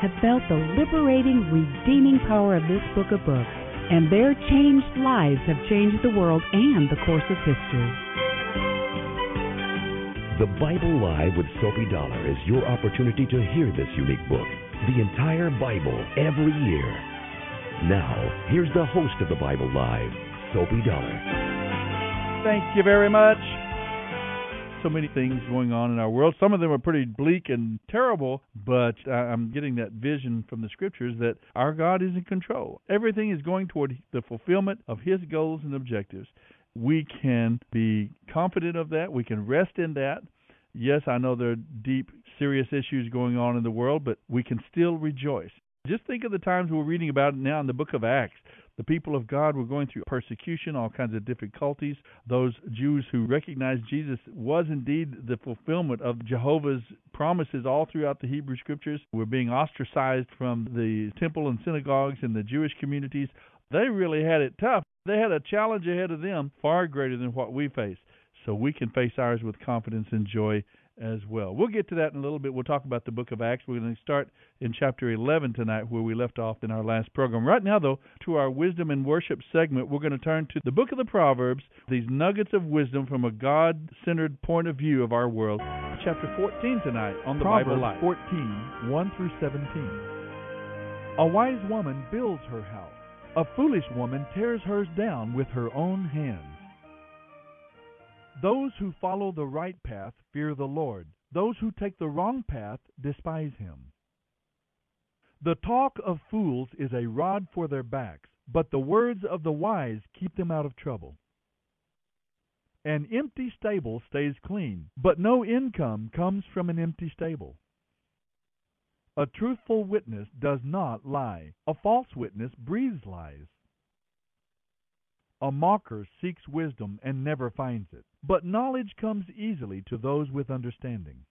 have felt the liberating, redeeming power of this book of books, and their changed lives have changed the world and the course of history. The Bible Live with Sophie Dollar is your opportunity to hear this unique book, the entire Bible, every year. Now, here's the host of the Bible Live, Sophie Dollar. Thank you very much. So many things going on in our world. Some of them are pretty bleak and terrible, but I'm getting that vision from the scriptures that our God is in control. Everything is going toward the fulfillment of His goals and objectives. We can be confident of that. We can rest in that. Yes, I know there are deep, serious issues going on in the world, but we can still rejoice. Just think of the times we're reading about it now in the book of Acts. The people of God were going through persecution, all kinds of difficulties. Those Jews who recognized Jesus was indeed the fulfillment of Jehovah's promises all throughout the Hebrew Scriptures. Were being ostracized from the temple and synagogues and the Jewish communities. They really had it tough. They had a challenge ahead of them far greater than what we face. So we can face ours with confidence and joy as well. We'll get to that in a little bit. We'll talk about the book of Acts. We're going to start in chapter 11 tonight, where we left off in our last program. Right now, though, to our wisdom and worship segment, we're going to turn to the book of the Proverbs, these nuggets of wisdom from a God centered point of view of our world. Chapter 14 tonight on the Proverbs Bible Life. 14, 1 through 17. A wise woman builds her house, a foolish woman tears hers down with her own hands. Those who follow the right path fear the Lord. Those who take the wrong path despise him. The talk of fools is a rod for their backs, but the words of the wise keep them out of trouble. An empty stable stays clean, but no income comes from an empty stable. A truthful witness does not lie. A false witness breathes lies. A mocker seeks wisdom and never finds it, but knowledge comes easily to those with understanding.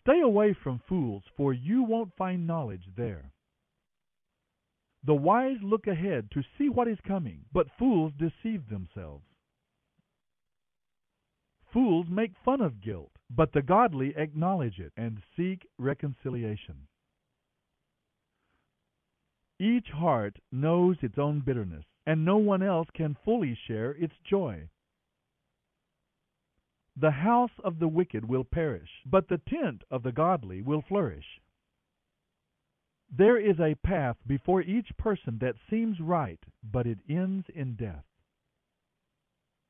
Stay away from fools, for you won't find knowledge there. The wise look ahead to see what is coming, but fools deceive themselves. Fools make fun of guilt, but the godly acknowledge it and seek reconciliation. Each heart knows its own bitterness, and no one else can fully share its joy. The house of the wicked will perish, but the tent of the godly will flourish. There is a path before each person that seems right, but it ends in death.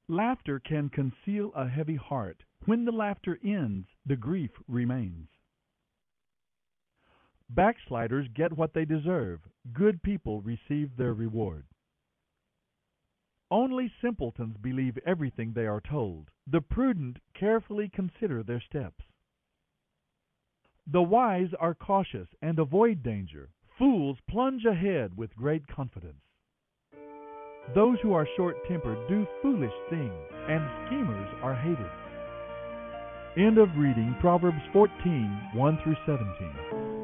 Laughter can conceal a heavy heart. When the laughter ends, the grief remains. Backsliders get what they deserve. Good people receive their reward. Only simpletons believe everything they are told. The prudent carefully consider their steps. The wise are cautious and avoid danger. Fools plunge ahead with great confidence. Those who are short tempered do foolish things, and schemers are hated. End of reading Proverbs 14 1 through 17.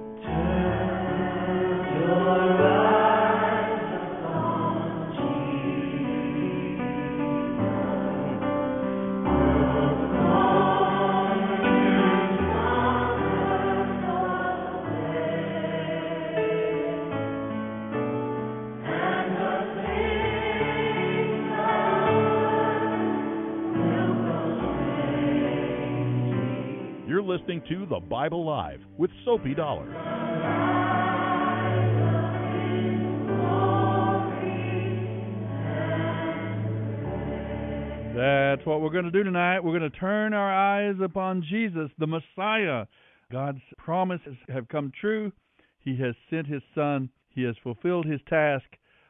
To The Bible Live with Sophie Dollar. That's what we're going to do tonight. We're going to turn our eyes upon Jesus, the Messiah. God's promises have come true. He has sent his Son, he has fulfilled his task.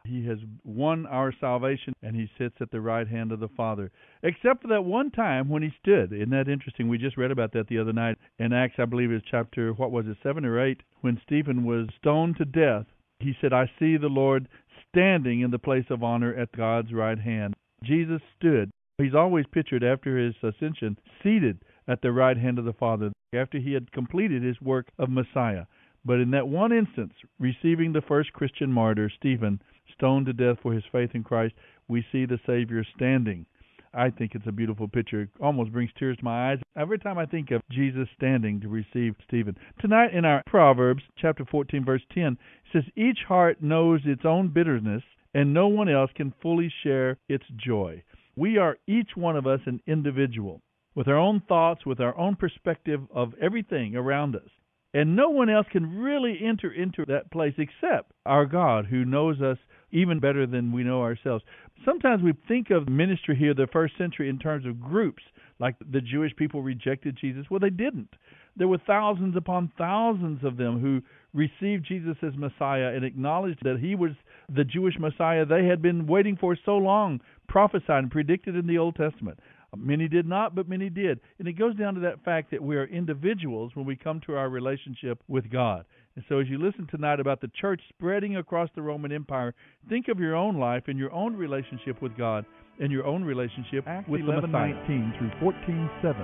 He has won our salvation, and he sits at the right hand of the Father. Except for that one time when he stood. Isn't that interesting? We just read about that the other night in Acts, I believe it's chapter, what was it, 7 or 8, when Stephen was stoned to death. He said, I see the Lord standing in the place of honor at God's right hand. Jesus stood. He's always pictured after his ascension, seated at the right hand of the Father, after he had completed his work of Messiah. But in that one instance, receiving the first Christian martyr, Stephen, stoned to death for his faith in Christ, we see the Savior standing. I think it's a beautiful picture. It almost brings tears to my eyes every time I think of Jesus standing to receive Stephen. Tonight in our Proverbs chapter 14 verse 10 it says each heart knows its own bitterness and no one else can fully share its joy. We are each one of us an individual with our own thoughts, with our own perspective of everything around us. And no one else can really enter into that place except our God who knows us even better than we know ourselves. Sometimes we think of ministry here, the first century, in terms of groups, like the Jewish people rejected Jesus. Well, they didn't. There were thousands upon thousands of them who received Jesus as Messiah and acknowledged that he was the Jewish Messiah they had been waiting for so long, prophesied and predicted in the Old Testament. Many did not, but many did. And it goes down to that fact that we are individuals when we come to our relationship with God. And so as you listen tonight about the church spreading across the Roman Empire, think of your own life and your own relationship with God and your own relationship Acts with 11, the Messiah. 19 through 14, 7.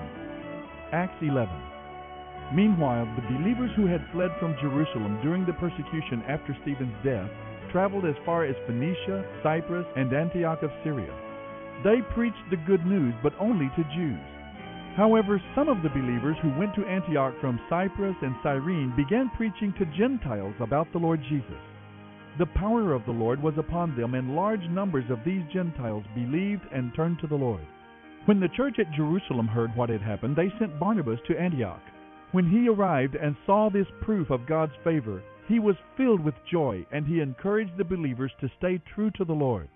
Acts 11. Meanwhile, the believers who had fled from Jerusalem during the persecution after Stephen's death traveled as far as Phoenicia, Cyprus, and Antioch of Syria. They preached the good news, but only to Jews. However, some of the believers who went to Antioch from Cyprus and Cyrene began preaching to Gentiles about the Lord Jesus. The power of the Lord was upon them, and large numbers of these Gentiles believed and turned to the Lord. When the church at Jerusalem heard what had happened, they sent Barnabas to Antioch. When he arrived and saw this proof of God's favor, he was filled with joy, and he encouraged the believers to stay true to the Lord.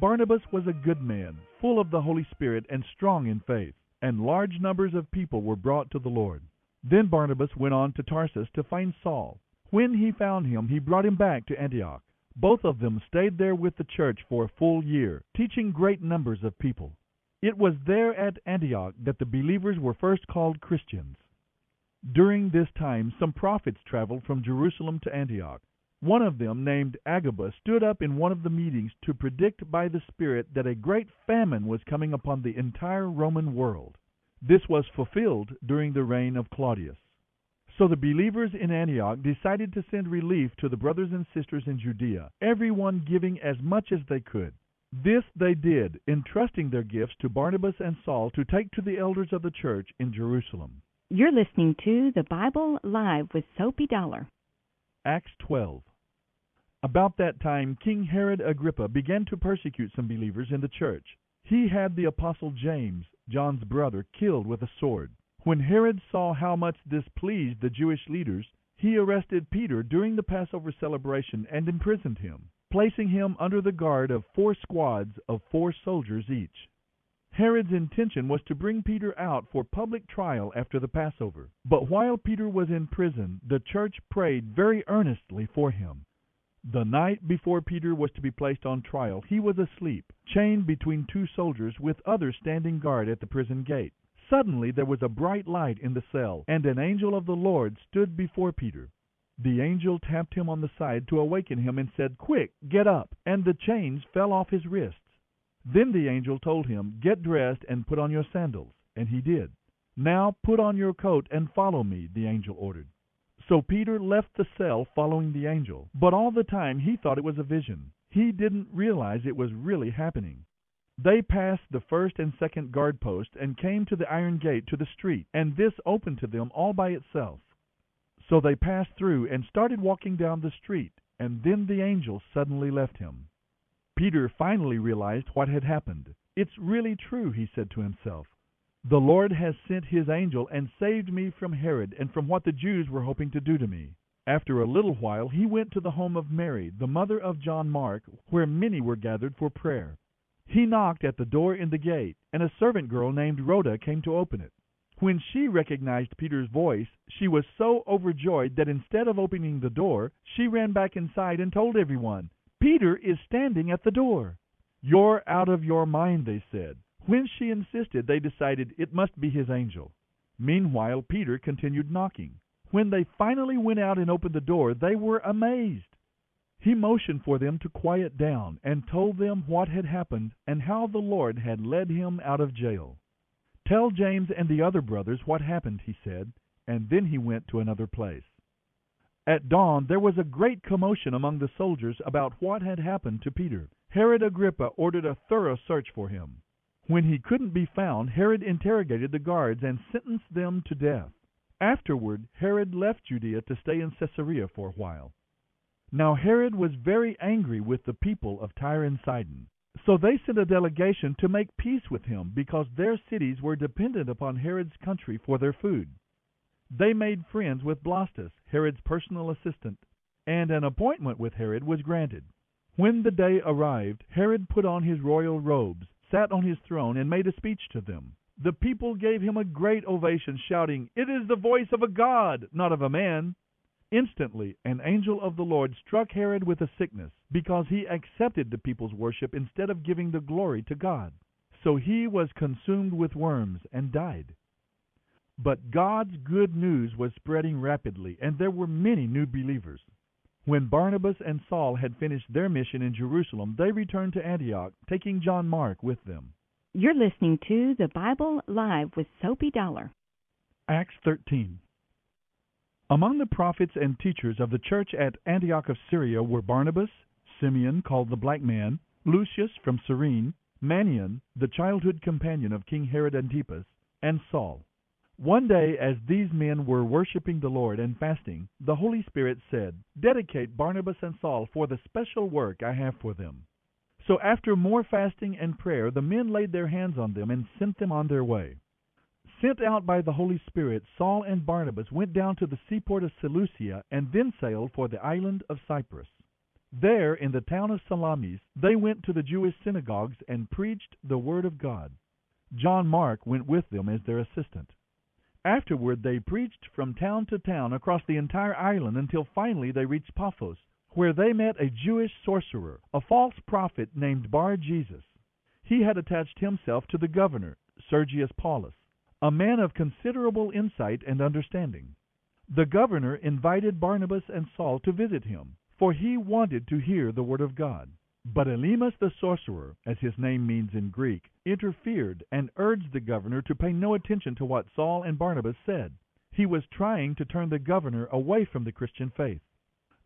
Barnabas was a good man, full of the Holy Spirit and strong in faith, and large numbers of people were brought to the Lord. Then Barnabas went on to Tarsus to find Saul. When he found him, he brought him back to Antioch. Both of them stayed there with the church for a full year, teaching great numbers of people. It was there at Antioch that the believers were first called Christians. During this time, some prophets traveled from Jerusalem to Antioch. One of them, named Agabus, stood up in one of the meetings to predict by the Spirit that a great famine was coming upon the entire Roman world. This was fulfilled during the reign of Claudius. So the believers in Antioch decided to send relief to the brothers and sisters in Judea, everyone giving as much as they could. This they did, entrusting their gifts to Barnabas and Saul to take to the elders of the church in Jerusalem. You're listening to The Bible Live with Sophie Dollar. Acts 12. About that time, King Herod Agrippa began to persecute some believers in the church. He had the apostle James, John's brother, killed with a sword. When Herod saw how much this pleased the Jewish leaders, he arrested Peter during the Passover celebration and imprisoned him, placing him under the guard of four squads of four soldiers each. Herod's intention was to bring Peter out for public trial after the Passover. But while Peter was in prison, the church prayed very earnestly for him. The night before Peter was to be placed on trial, he was asleep, chained between two soldiers, with others standing guard at the prison gate. Suddenly there was a bright light in the cell, and an angel of the Lord stood before Peter. The angel tapped him on the side to awaken him and said, Quick, get up! And the chains fell off his wrists. Then the angel told him, Get dressed and put on your sandals. And he did. Now put on your coat and follow me, the angel ordered. So Peter left the cell following the angel, but all the time he thought it was a vision. He didn't realize it was really happening. They passed the first and second guard post and came to the iron gate to the street, and this opened to them all by itself. So they passed through and started walking down the street, and then the angel suddenly left him. Peter finally realized what had happened. It's really true, he said to himself. The Lord has sent his angel and saved me from Herod and from what the Jews were hoping to do to me. After a little while he went to the home of Mary, the mother of John Mark, where many were gathered for prayer. He knocked at the door in the gate, and a servant girl named Rhoda came to open it. When she recognized Peter's voice, she was so overjoyed that instead of opening the door, she ran back inside and told everyone, Peter is standing at the door. You're out of your mind, they said. When she insisted, they decided it must be his angel. Meanwhile, Peter continued knocking. When they finally went out and opened the door, they were amazed. He motioned for them to quiet down and told them what had happened and how the Lord had led him out of jail. Tell James and the other brothers what happened, he said, and then he went to another place. At dawn there was a great commotion among the soldiers about what had happened to Peter. Herod Agrippa ordered a thorough search for him. When he couldn't be found, Herod interrogated the guards and sentenced them to death. Afterward, Herod left Judea to stay in Caesarea for a while. Now Herod was very angry with the people of Tyre and Sidon. So they sent a delegation to make peace with him, because their cities were dependent upon Herod's country for their food. They made friends with Blastus, Herod's personal assistant, and an appointment with Herod was granted. When the day arrived, Herod put on his royal robes, sat on his throne, and made a speech to them. The people gave him a great ovation, shouting, It is the voice of a god, not of a man. Instantly an angel of the Lord struck Herod with a sickness, because he accepted the people's worship instead of giving the glory to God. So he was consumed with worms and died. But God's good news was spreading rapidly, and there were many new believers. When Barnabas and Saul had finished their mission in Jerusalem, they returned to Antioch, taking John Mark with them. You're listening to the Bible Live with Sophie Dollar. Acts 13. Among the prophets and teachers of the church at Antioch of Syria were Barnabas, Simeon, called the Black Man, Lucius from Cyrene, Manaen, the childhood companion of King Herod Antipas, and Saul. One day, as these men were worshiping the Lord and fasting, the Holy Spirit said, Dedicate Barnabas and Saul for the special work I have for them. So after more fasting and prayer, the men laid their hands on them and sent them on their way. Sent out by the Holy Spirit, Saul and Barnabas went down to the seaport of Seleucia and then sailed for the island of Cyprus. There, in the town of Salamis, they went to the Jewish synagogues and preached the Word of God. John Mark went with them as their assistant. Afterward, they preached from town to town across the entire island until finally they reached Paphos, where they met a Jewish sorcerer, a false prophet named Bar Jesus. He had attached himself to the governor, Sergius Paulus a man of considerable insight and understanding. The governor invited Barnabas and Saul to visit him, for he wanted to hear the word of God. But Elymas the sorcerer, as his name means in Greek, interfered and urged the governor to pay no attention to what Saul and Barnabas said. He was trying to turn the governor away from the Christian faith.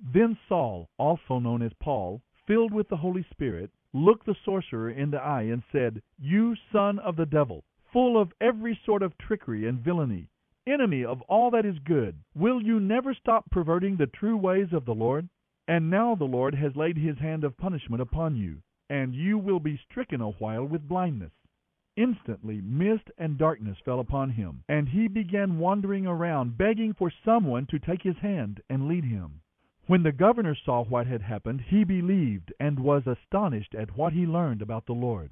Then Saul, also known as Paul, filled with the Holy Spirit, looked the sorcerer in the eye and said, You son of the devil, full of every sort of trickery and villainy, enemy of all that is good, will you never stop perverting the true ways of the Lord? And now the Lord has laid his hand of punishment upon you, and you will be stricken a while with blindness. Instantly mist and darkness fell upon him, and he began wandering around, begging for someone to take his hand and lead him. When the governor saw what had happened, he believed and was astonished at what he learned about the Lord.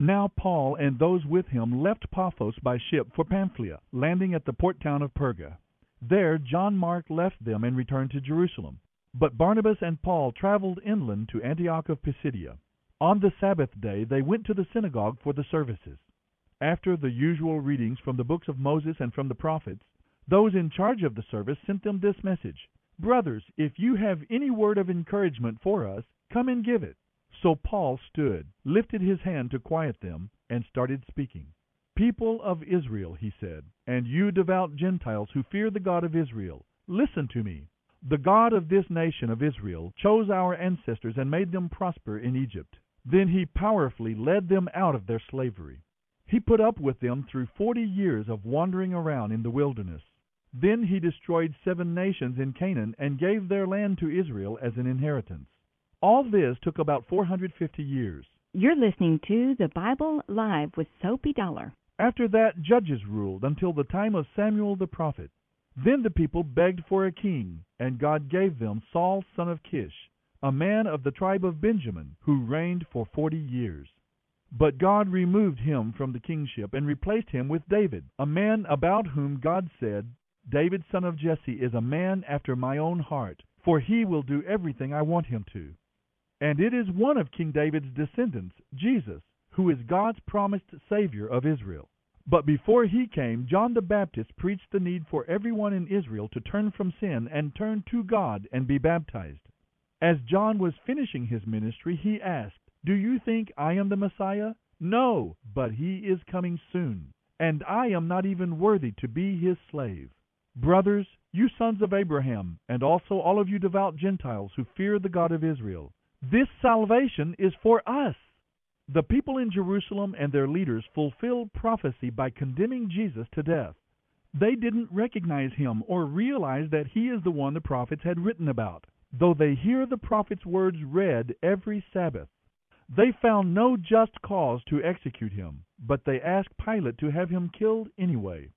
Now Paul and those with him left Paphos by ship for Pamphylia, landing at the port town of Perga. There John Mark left them and returned to Jerusalem. But Barnabas and Paul traveled inland to Antioch of Pisidia. On the Sabbath day they went to the synagogue for the services. After the usual readings from the books of Moses and from the prophets, those in charge of the service sent them this message Brothers, if you have any word of encouragement for us, come and give it. So Paul stood, lifted his hand to quiet them, and started speaking. People of Israel, he said, and you devout Gentiles who fear the God of Israel, listen to me. The God of this nation of Israel chose our ancestors and made them prosper in Egypt. Then he powerfully led them out of their slavery. He put up with them through forty years of wandering around in the wilderness. Then he destroyed seven nations in Canaan and gave their land to Israel as an inheritance. All this took about 450 years. You're listening to The Bible Live with Sophie Dollar. After that, judges ruled until the time of Samuel the prophet. Then the people begged for a king, and God gave them Saul son of Kish, a man of the tribe of Benjamin, who reigned for forty years. But God removed him from the kingship and replaced him with David, a man about whom God said, David son of Jesse is a man after my own heart, for he will do everything I want him to. And it is one of King David's descendants, Jesus, who is God's promised Savior of Israel. But before he came, John the Baptist preached the need for everyone in Israel to turn from sin and turn to God and be baptized. As John was finishing his ministry, he asked, Do you think I am the Messiah? No, but he is coming soon, and I am not even worthy to be his slave. Brothers, you sons of Abraham, and also all of you devout Gentiles who fear the God of Israel, this salvation is for us. The people in Jerusalem and their leaders fulfilled prophecy by condemning Jesus to death. They didn't recognize him or realize that he is the one the prophets had written about, though they hear the prophets' words read every Sabbath. They found no just cause to execute him, but they asked Pilate to have him killed anyway.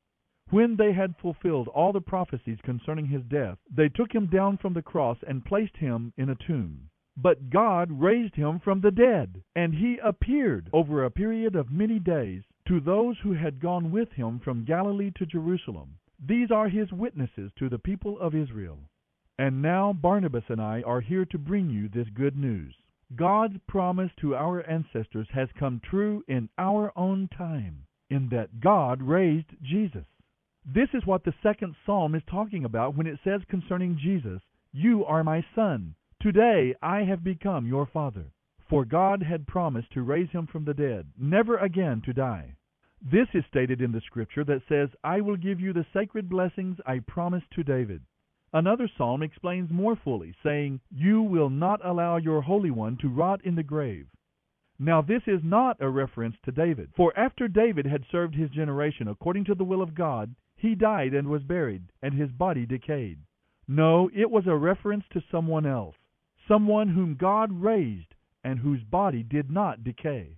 When they had fulfilled all the prophecies concerning his death, they took him down from the cross and placed him in a tomb. But God raised him from the dead, and he appeared over a period of many days to those who had gone with him from Galilee to Jerusalem. These are his witnesses to the people of Israel. And now Barnabas and I are here to bring you this good news. God's promise to our ancestors has come true in our own time, in that God raised Jesus. This is what the second psalm is talking about when it says concerning Jesus, You are my son. Today I have become your father. For God had promised to raise him from the dead, never again to die. This is stated in the scripture that says, I will give you the sacred blessings I promised to David. Another psalm explains more fully, saying, You will not allow your Holy One to rot in the grave. Now this is not a reference to David, for after David had served his generation according to the will of God, he died and was buried, and his body decayed. No, it was a reference to someone else, someone whom God raised, and whose body did not decay.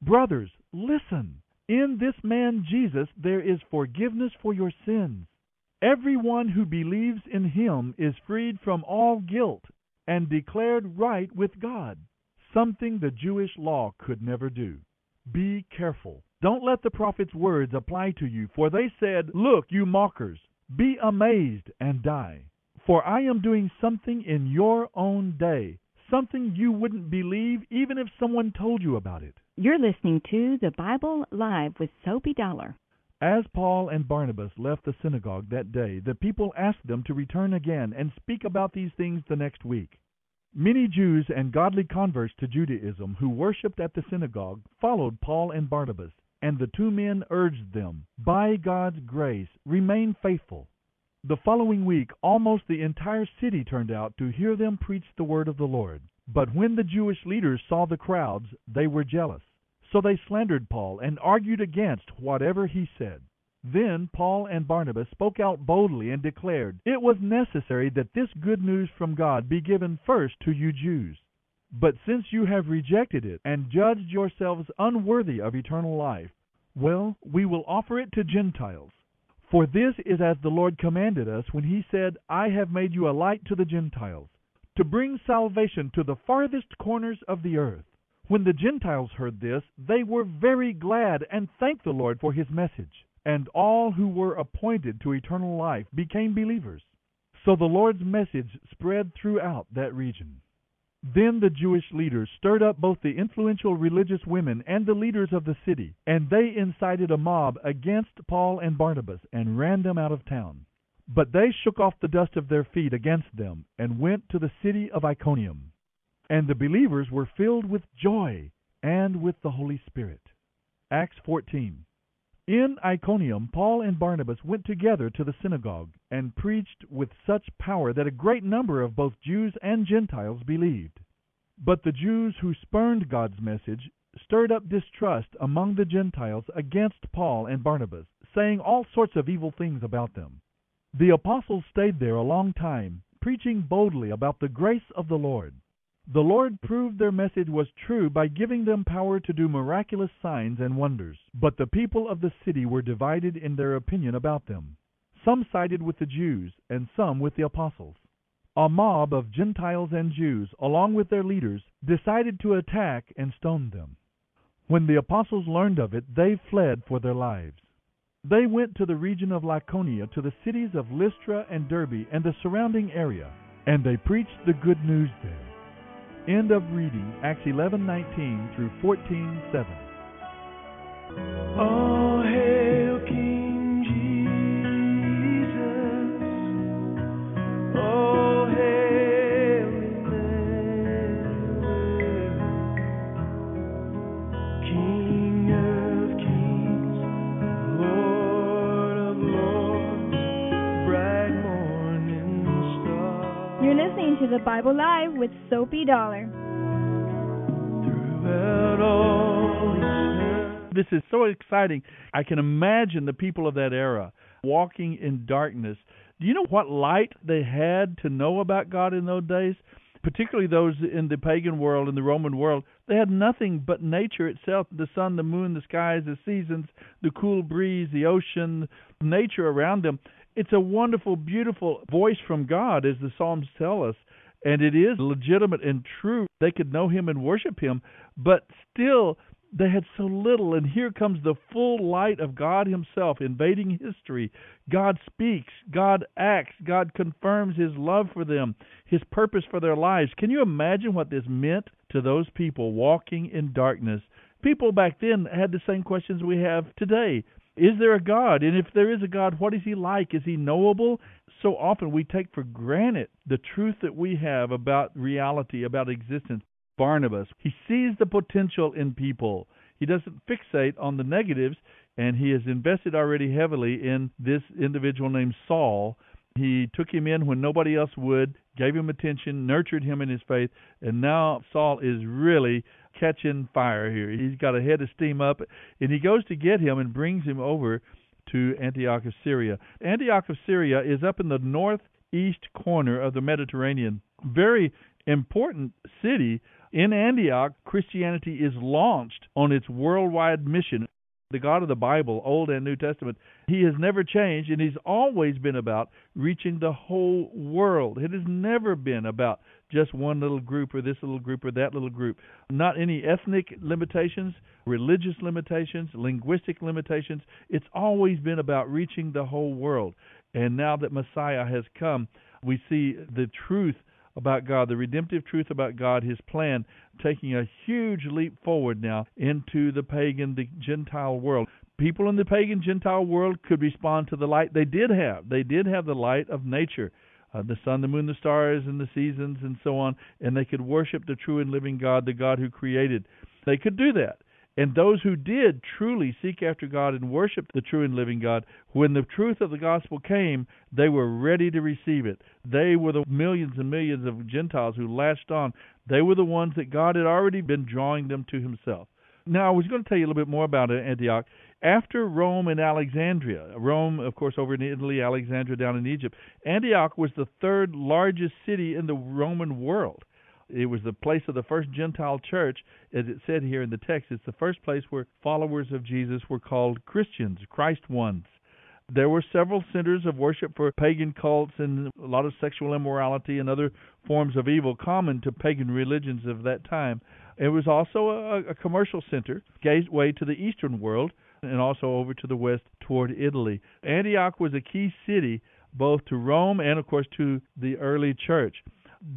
Brothers, listen. In this man Jesus there is forgiveness for your sins. Everyone who believes in him is freed from all guilt and declared right with God, something the Jewish law could never do. Be careful. Don't let the prophet's words apply to you, for they said, Look, you mockers, be amazed and die. For I am doing something in your own day, something you wouldn't believe even if someone told you about it. You're listening to The Bible Live with Sophie Dollar. As Paul and Barnabas left the synagogue that day, the people asked them to return again and speak about these things the next week. Many Jews and godly converts to Judaism who worshipped at the synagogue followed Paul and Barnabas, and the two men urged them, By God's grace, remain faithful. The following week, almost the entire city turned out to hear them preach the word of the Lord. But when the Jewish leaders saw the crowds, they were jealous. So they slandered Paul and argued against whatever he said. Then Paul and Barnabas spoke out boldly and declared, It was necessary that this good news from God be given first to you Jews. But since you have rejected it and judged yourselves unworthy of eternal life, well, we will offer it to Gentiles. For this is as the Lord commanded us when he said, I have made you a light to the Gentiles, to bring salvation to the farthest corners of the earth. When the Gentiles heard this, they were very glad and thanked the Lord for his message. And all who were appointed to eternal life became believers. So the Lord's message spread throughout that region. Then the Jewish leaders stirred up both the influential religious women and the leaders of the city, and they incited a mob against Paul and Barnabas and ran them out of town. But they shook off the dust of their feet against them and went to the city of Iconium. And the believers were filled with joy and with the Holy Spirit. Acts 14. In Iconium, Paul and Barnabas went together to the synagogue and preached with such power that a great number of both Jews and Gentiles believed. But the Jews who spurned God's message stirred up distrust among the Gentiles against Paul and Barnabas, saying all sorts of evil things about them. The apostles stayed there a long time, preaching boldly about the grace of the Lord. The Lord proved their message was true by giving them power to do miraculous signs and wonders. But the people of the city were divided in their opinion about them. Some sided with the Jews, and some with the apostles. A mob of Gentiles and Jews, along with their leaders, decided to attack and stone them. When the apostles learned of it, they fled for their lives. They went to the region of Lycaonia, to the cities of Lystra and Derbe and the surrounding area, and they preached the good news there. End of reading Acts 11:19 through 14:7. Oh, Bible Live with Sophie Dollar. This is so exciting. I can imagine the people of that era walking in darkness. Do you know what light they had to know about God in those days? Particularly those in the pagan world, in the Roman world, they had nothing but nature itself the sun, the moon, the skies, the seasons, the cool breeze, the ocean, nature around them. It's a wonderful, beautiful voice from God, as the Psalms tell us and it is legitimate and true. They could know him and worship him, but still they had so little. And here comes the full light of God Himself invading history. God speaks, God acts, God confirms His love for them, His purpose for their lives. Can you imagine what this meant to those people walking in darkness? People back then had the same questions we have today. Is there a God? And if there is a God, what is He like? Is He knowable? So often we take for granted the truth that we have about reality, about existence. Barnabas, he sees the potential in people. He doesn't fixate on the negatives, and he has invested already heavily in this individual named Saul. He took him in when nobody else would, gave him attention, nurtured him in his faith, and now Saul is really catching fire here. He's got a head of steam up, and he goes to get him and brings him over to Antioch of Syria. Antioch of Syria is up in the northeast corner of the Mediterranean. Very important city. In Antioch, Christianity is launched on its worldwide mission. The God of the Bible, Old and New Testament, He has never changed, and He's always been about reaching the whole world. It has never been about just one little group or this little group or that little group. Not any ethnic limitations, religious limitations, linguistic limitations. It's always been about reaching the whole world. And now that Messiah has come, we see the truth about God, the redemptive truth about God, His plan, taking a huge leap forward now into the pagan, the Gentile world. People in the pagan Gentile world could respond to the light they did have. They did have the light of nature. Uh, the sun, the moon, the stars, and the seasons, and so on, and they could worship the true and living God, the God who created. They could do that. And those who did truly seek after God and worship the true and living God, when the truth of the gospel came, they were ready to receive it. They were the millions and millions of Gentiles who latched on. They were the ones that God had already been drawing them to Himself. Now, I was going to tell you a little bit more about Antioch. After Rome and Alexandria, Rome, of course, over in Italy, Alexandria down in Egypt, Antioch was the third largest city in the Roman world. It was the place of the first Gentile church, as it said here in the text. It's the first place where followers of Jesus were called Christians, Christ ones. There were several centers of worship for pagan cults and a lot of sexual immorality and other forms of evil common to pagan religions of that time. It was also a, a commercial center, gateway to the eastern world, and also over to the west toward Italy. Antioch was a key city both to Rome and, of course, to the early church.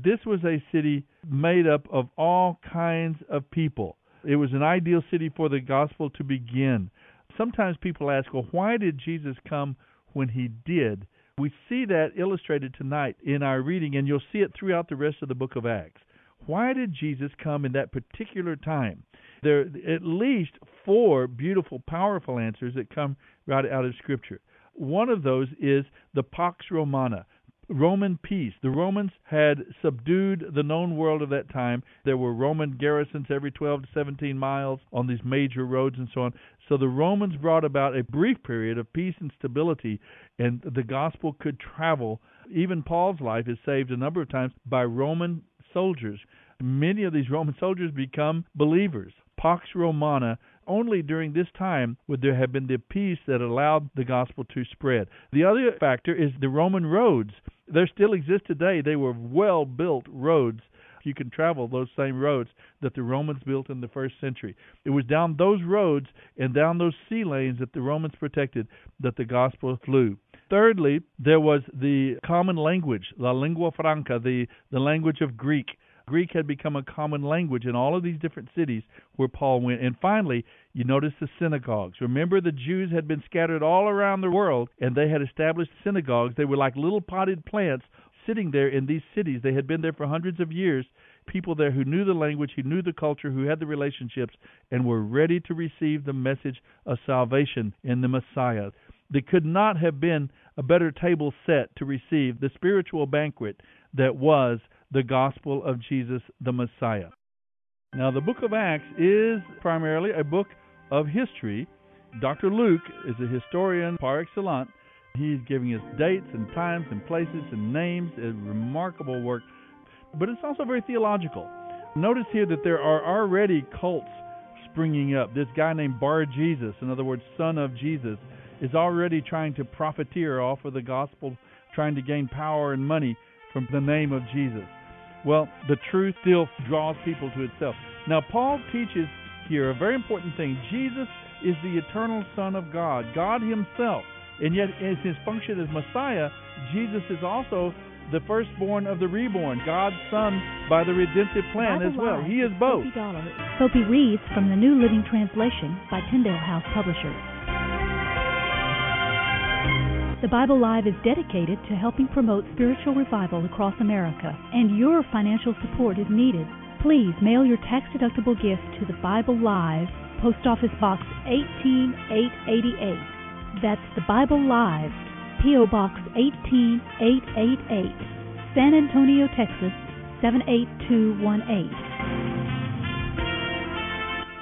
This was a city made up of all kinds of people. It was an ideal city for the gospel to begin. Sometimes people ask, well, why did Jesus come when he did? We see that illustrated tonight in our reading, and you'll see it throughout the rest of the book of Acts. Why did Jesus come in that particular time? There are at least four beautiful, powerful answers that come right out of Scripture. One of those is the Pax Romana, Roman peace. The Romans had subdued the known world of that time. There were Roman garrisons every 12 to 17 miles on these major roads and so on. So the Romans brought about a brief period of peace and stability, and the gospel could travel. Even Paul's life is saved a number of times by Roman soldiers. Many of these Roman soldiers become believers. Pax Romana only during this time would there have been the peace that allowed the gospel to spread. The other factor is the Roman roads. They still exist today. They were well built roads. You can travel those same roads that the Romans built in the first century. It was down those roads and down those sea lanes that the Romans protected that the gospel flew. Thirdly, there was the common language, la lingua franca, the, the language of Greek. Greek had become a common language in all of these different cities where Paul went. And finally, you notice the synagogues. Remember, the Jews had been scattered all around the world, and they had established synagogues. They were like little potted plants sitting there in these cities. They had been there for hundreds of years. People there who knew the language, who knew the culture, who had the relationships, and were ready to receive the message of salvation in the Messiah. There could not have been a better table set to receive the spiritual banquet that was the gospel of Jesus the Messiah. Now, the book of Acts is primarily a book of history. Dr. Luke is a historian par excellence. He's giving us dates and times and places and names, a remarkable work, but it's also very theological. Notice here that there are already cults springing up. This guy named Bar Jesus, in other words, son of Jesus, is already trying to profiteer off of the gospel, trying to gain power and money from the name of Jesus. Well, the truth still draws people to itself. Now, Paul teaches here a very important thing. Jesus is the eternal Son of God, God Himself. And yet, in His function as Messiah, Jesus is also the firstborn of the reborn, God's Son by the redemptive plan as well. He is both. Sophie Dollar. Reads from the New Living Translation by Tyndale House Publishers. The Bible Live is dedicated to helping promote spiritual revival across America, and your financial support is needed. Please mail your tax deductible gift to the Bible Live, Post Office Box 18888. That's the Bible Live, P.O. Box 18888, San Antonio, Texas 78218.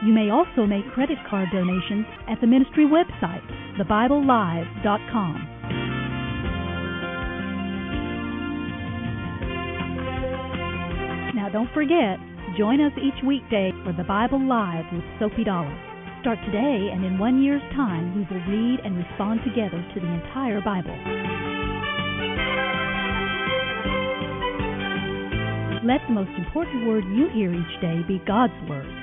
You may also make credit card donations at the ministry website, thebiblelive.com. Now don't forget, join us each weekday for the Bible Live with Sophie Dollar. Start today, and in one year's time, we will read and respond together to the entire Bible. Let the most important word you hear each day be God's Word.